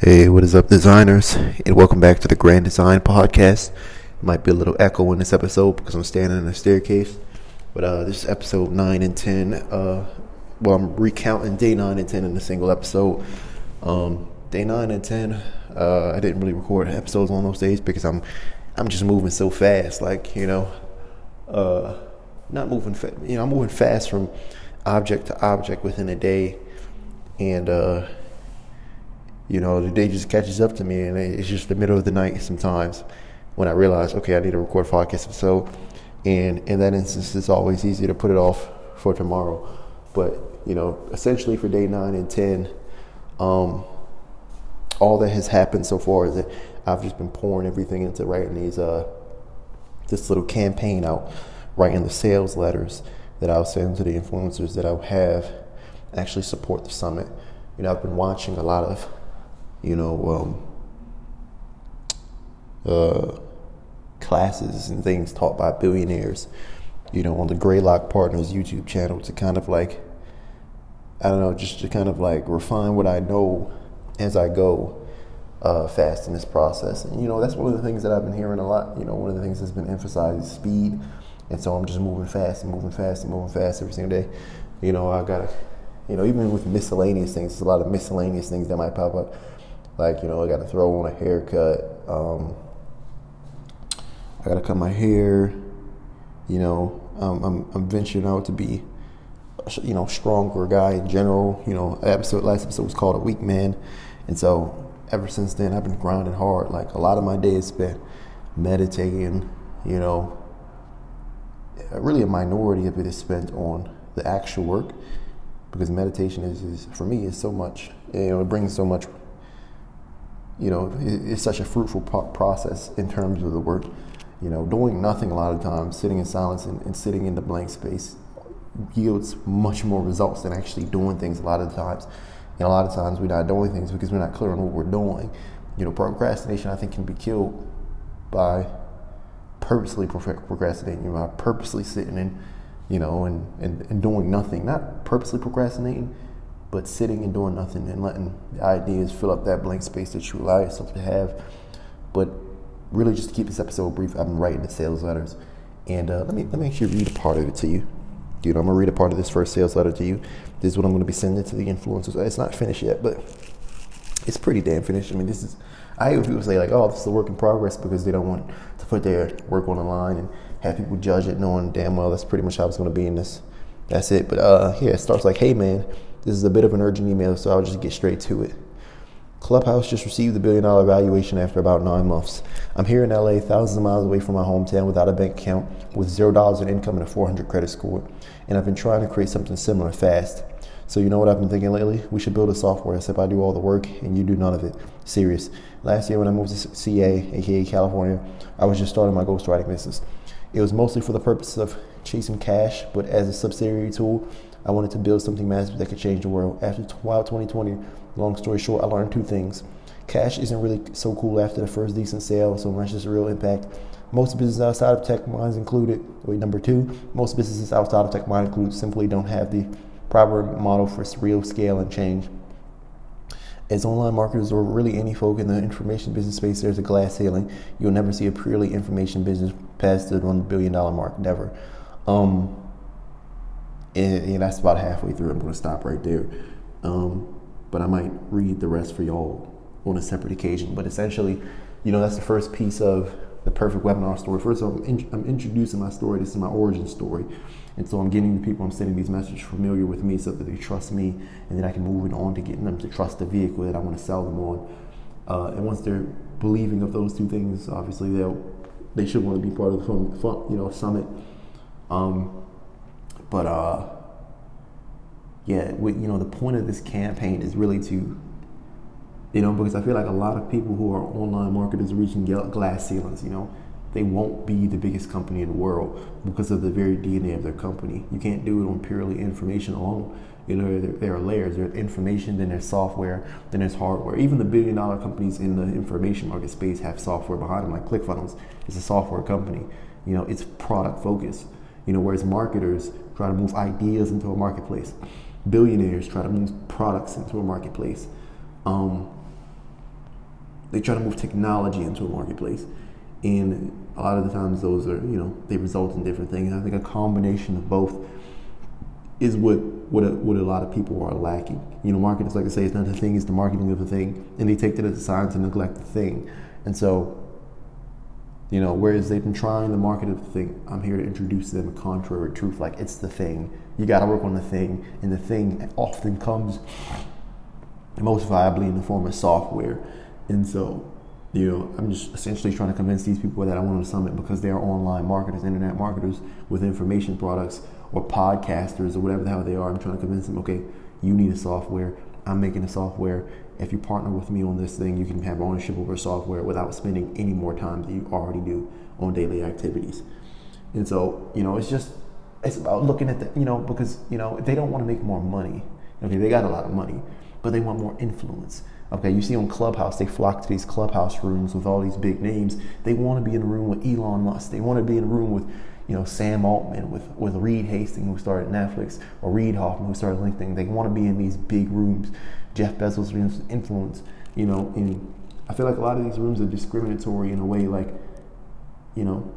Hey, what is up, designers? And welcome back to the Grand Design Podcast. It might be a little echo in this episode because I'm standing in a staircase. But uh, this is episode 9 and 10. Uh, well, I'm recounting day 9 and 10 in a single episode. Um, day 9 and 10, uh, I didn't really record episodes on those days because I'm I'm just moving so fast. Like, you know, uh, not moving, fa- you know, I'm moving fast from object to object within a day. And, uh, you know, the day just catches up to me, and it's just the middle of the night sometimes when I realize, okay, I need to record a podcast episode. And in that instance, it's always easy to put it off for tomorrow. But, you know, essentially for day nine and 10, um, all that has happened so far is that I've just been pouring everything into writing these, uh, this little campaign out, writing the sales letters that I'll send to the influencers that I'll have actually support the summit. You know, I've been watching a lot of you know, um, uh, classes and things taught by billionaires, you know, on the Greylock Partners YouTube channel to kind of like, I don't know, just to kind of like refine what I know as I go uh, fast in this process. And, you know, that's one of the things that I've been hearing a lot. You know, one of the things that's been emphasized is speed. And so I'm just moving fast and moving fast and moving fast every single day. You know, I got to, you know, even with miscellaneous things, there's a lot of miscellaneous things that might pop up like, you know, I got to throw on a haircut. Um, I got to cut my hair. You know, um, I'm, I'm venturing out to be, you know, stronger guy in general. You know, episode last episode was called a weak man, and so ever since then I've been grinding hard. Like a lot of my days spent meditating. You know, really a minority of it is spent on the actual work because meditation is, is for me is so much. You know, it brings so much you know, it's such a fruitful process in terms of the work. You know, doing nothing a lot of times, sitting in silence and, and, sitting in the blank space yields much more results than actually doing things a lot of times. And a lot of times we're not doing things because we're not clear on what we're doing. You know, procrastination I think can be killed by purposely procrastinating, know, purposely sitting in, you know, and, and, and doing nothing. Not purposely procrastinating, but sitting and doing nothing and letting the ideas fill up that blank space that you allow yourself to have. But really, just to keep this episode brief, I've been writing the sales letters, and uh, let me let me actually read a part of it to you. Know, I'm gonna read a part of this first sales letter to you. This is what I'm gonna be sending to the influencers. It's not finished yet, but it's pretty damn finished. I mean, this is. I hear people say like, "Oh, this is a work in progress" because they don't want to put their work on the line and have people judge it, knowing damn well that's pretty much how it's gonna be in this. That's it. But uh, yeah, it starts like, "Hey man." This is a bit of an urgent email, so I'll just get straight to it. Clubhouse just received the billion dollar valuation after about nine months. I'm here in LA, thousands of miles away from my hometown without a bank account, with zero dollars in income and a 400 credit score. And I've been trying to create something similar fast. So, you know what I've been thinking lately? We should build a software except I do all the work and you do none of it. Serious. Last year when I moved to CA, aka California, I was just starting my ghostwriting business. It was mostly for the purpose of chasing cash, but as a subsidiary tool, I wanted to build something massive that could change the world. After Wild 2020, long story short, I learned two things. Cash isn't really so cool after the first decent sale, so much is a real impact. Most businesses outside of tech, mines included. Wait, number two, most businesses outside of tech, mine included, simply don't have the proper model for real scale and change. As online marketers or really any folk in the information business space, there's a glass ceiling. You'll never see a purely information business past the one billion dollar mark. Never. Um, and, and, that's about halfway through. I'm going to stop right there. Um, but I might read the rest for y'all on a separate occasion. But essentially, you know, that's the first piece of the perfect webinar story. First, of all, I'm, in, I'm introducing my story. This is my origin story. And so I'm getting the people I'm sending these messages familiar with me so that they trust me and then I can move it on to getting them to trust the vehicle that I want to sell them on. Uh, and once they're believing of those two things, obviously they'll they should want to be part of the fun, fun you know summit. Um, but uh, yeah, we, you know the point of this campaign is really to you know because I feel like a lot of people who are online marketers are reaching glass ceilings. You know they won't be the biggest company in the world because of the very DNA of their company. You can't do it on purely information alone. You know, there, there, are layers. There's information, then there's software, then there's hardware. Even the billion dollar companies in the information market space have software behind them, like ClickFunnels is a software company. You know, it's product focused. You know, whereas marketers try to move ideas into a marketplace, billionaires try to move products into a marketplace. Um, they try to move technology into a marketplace, and a lot of the times those are you know they result in different things. I think a combination of both is what what a, what a lot of people are lacking. You know, marketers like I say, it's not the thing; it's the marketing of the thing, and they take that as a sign to neglect the thing. And so, you know, whereas they've been trying the market of the thing, I'm here to introduce them a contrary truth. Like it's the thing. You got to work on the thing, and the thing often comes most viably in the form of software. And so, you know, I'm just essentially trying to convince these people that I want to summit because they are online marketers, internet marketers with information products or podcasters or whatever the hell they are. I'm trying to convince them, okay, you need a software. I'm making a software. If you partner with me on this thing, you can have ownership over software without spending any more time than you already do on daily activities. And so, you know, it's just it's about looking at the, you know, because you know they don't want to make more money. Okay, they got a lot of money, but they want more influence. Okay, you see on Clubhouse, they flock to these Clubhouse rooms with all these big names. They want to be in a room with Elon Musk. They want to be in a room with, you know, Sam Altman, with, with Reed Hastings, who started Netflix, or Reid Hoffman, who started LinkedIn. They want to be in these big rooms. Jeff Bezos' influence, you know, and I feel like a lot of these rooms are discriminatory in a way like, you know,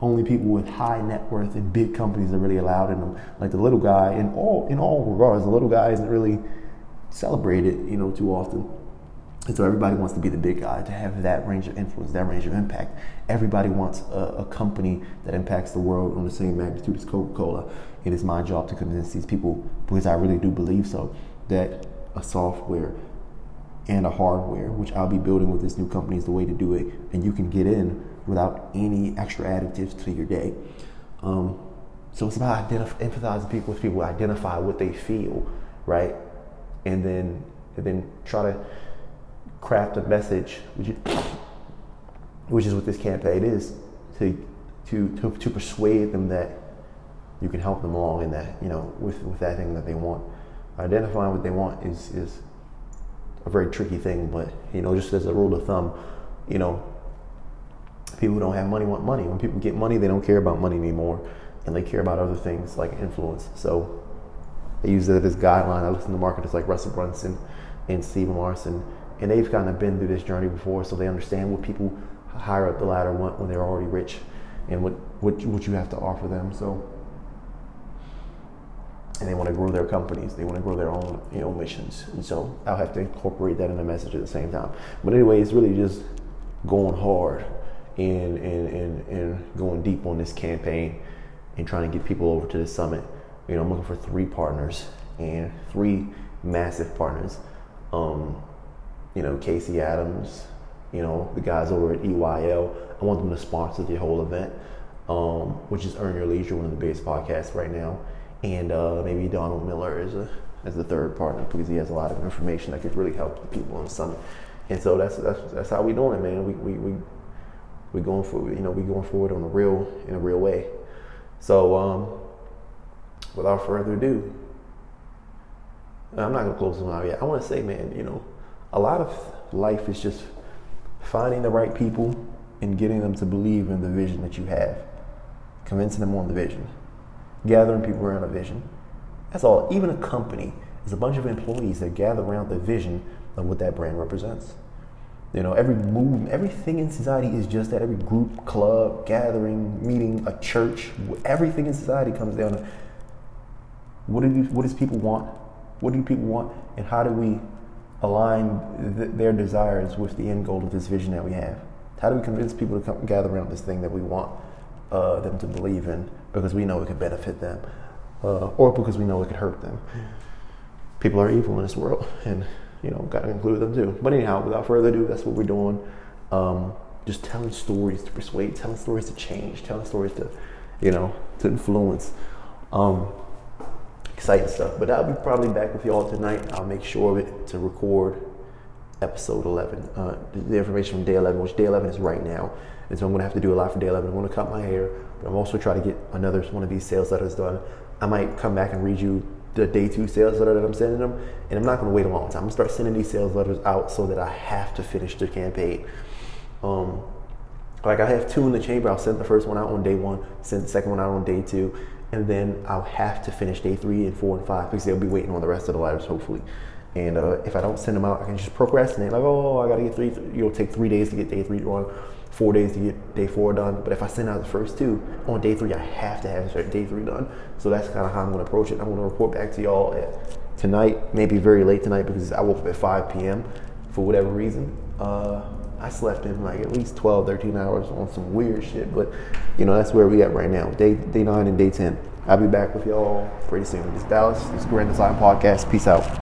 only people with high net worth and big companies are really allowed in them. Like the little guy, in all in all regards, the little guy isn't really celebrated, you know, too often. And so everybody wants to be the big guy, to have that range of influence, that range of impact. Everybody wants a, a company that impacts the world on the same magnitude as Coca Cola. It is my job to convince these people, because I really do believe so, that a software and a hardware, which I'll be building with this new company, is the way to do it. And you can get in without any extra additives to your day. Um, so it's about identif- emphasizing people with people identify what they feel, right? And then and then try to craft a message, which is, which is what this campaign is, to, to, to, to persuade them that you can help them along in that, you know, with, with that thing that they want. Identifying what they want is, is a very tricky thing, but, you know, just as a rule of thumb, you know, people who don't have money want money. When people get money, they don't care about money anymore, and they care about other things like influence. So they use it as guideline. I listen to marketers like Russell Brunson and Stephen Larson and they've kind of been through this journey before, so they understand what people higher up the ladder want when they're already rich, and what what what you have to offer them. So, and they want to grow their companies, they want to grow their own you know missions, and so I'll have to incorporate that in the message at the same time. But anyway, it's really just going hard and and and, and going deep on this campaign and trying to get people over to the summit. You know, I'm looking for three partners and three massive partners. Um, you know, Casey Adams, you know, the guys over at EYL. I want them to sponsor the whole event, um, which is Earn Your Leisure, one of the biggest podcasts right now. And uh, maybe Donald Miller is a as the third partner because he has a lot of information that could really help the people on the summit. And so that's that's that's how we doing it, man. We we we we going for you know we going forward on a real in a real way. So um, without further ado, I'm not gonna close them out yet. I want to say, man, you know a lot of life is just finding the right people and getting them to believe in the vision that you have, convincing them on the vision, gathering people around a vision. That's all. Even a company is a bunch of employees that gather around the vision of what that brand represents. You know, every movement, everything in society is just that. Every group, club, gathering, meeting, a church, everything in society comes down to what do you, what does people want? What do people want? And how do we align th- their desires with the end goal of this vision that we have? How do we convince people to come gather around this thing that we want uh, them to believe in because we know it could benefit them uh, or because we know it could hurt them? People are evil in this world, and you know, got to include them too. But anyhow, without further ado, that's what we're doing. Um, just telling stories to persuade, telling stories to change, telling stories to, you know, to influence. Um, exciting stuff. But I'll be probably back with y'all tonight. I'll make sure of it to record episode 11, uh, the information from day 11, which day 11 is right now. And so I'm going to have to do a lot for day 11. I'm going to cut my hair, but I'm also trying to get another one of these sales letters done. I might come back and read you the day two sales letter that I'm sending them, and I'm not going to wait a long time. I'm going to start sending these sales letters out so that I have to finish the campaign. Um, like I have two in the chamber. I'll send the first one out on day one, send the second one out on day two, and then I'll have to finish day three and four and five because they'll be waiting on the rest of the letters, hopefully. And uh, if I don't send them out, I can just procrastinate. Like, oh, I gotta get three. You'll take three days to get day three done, four days to get day four done. But if I send out the first two on day three, I have to have day three done. So that's kind of how I'm gonna approach it. I'm gonna report back to y'all at tonight, maybe very late tonight because I woke up at 5 p.m. for whatever reason. Uh, I slept in like at least 12, 13 hours on some weird shit. But you know that's where we at right now. Day day nine and day ten. I'll be back with y'all pretty soon. This is Dallas. This is Grand Design Podcast. Peace out.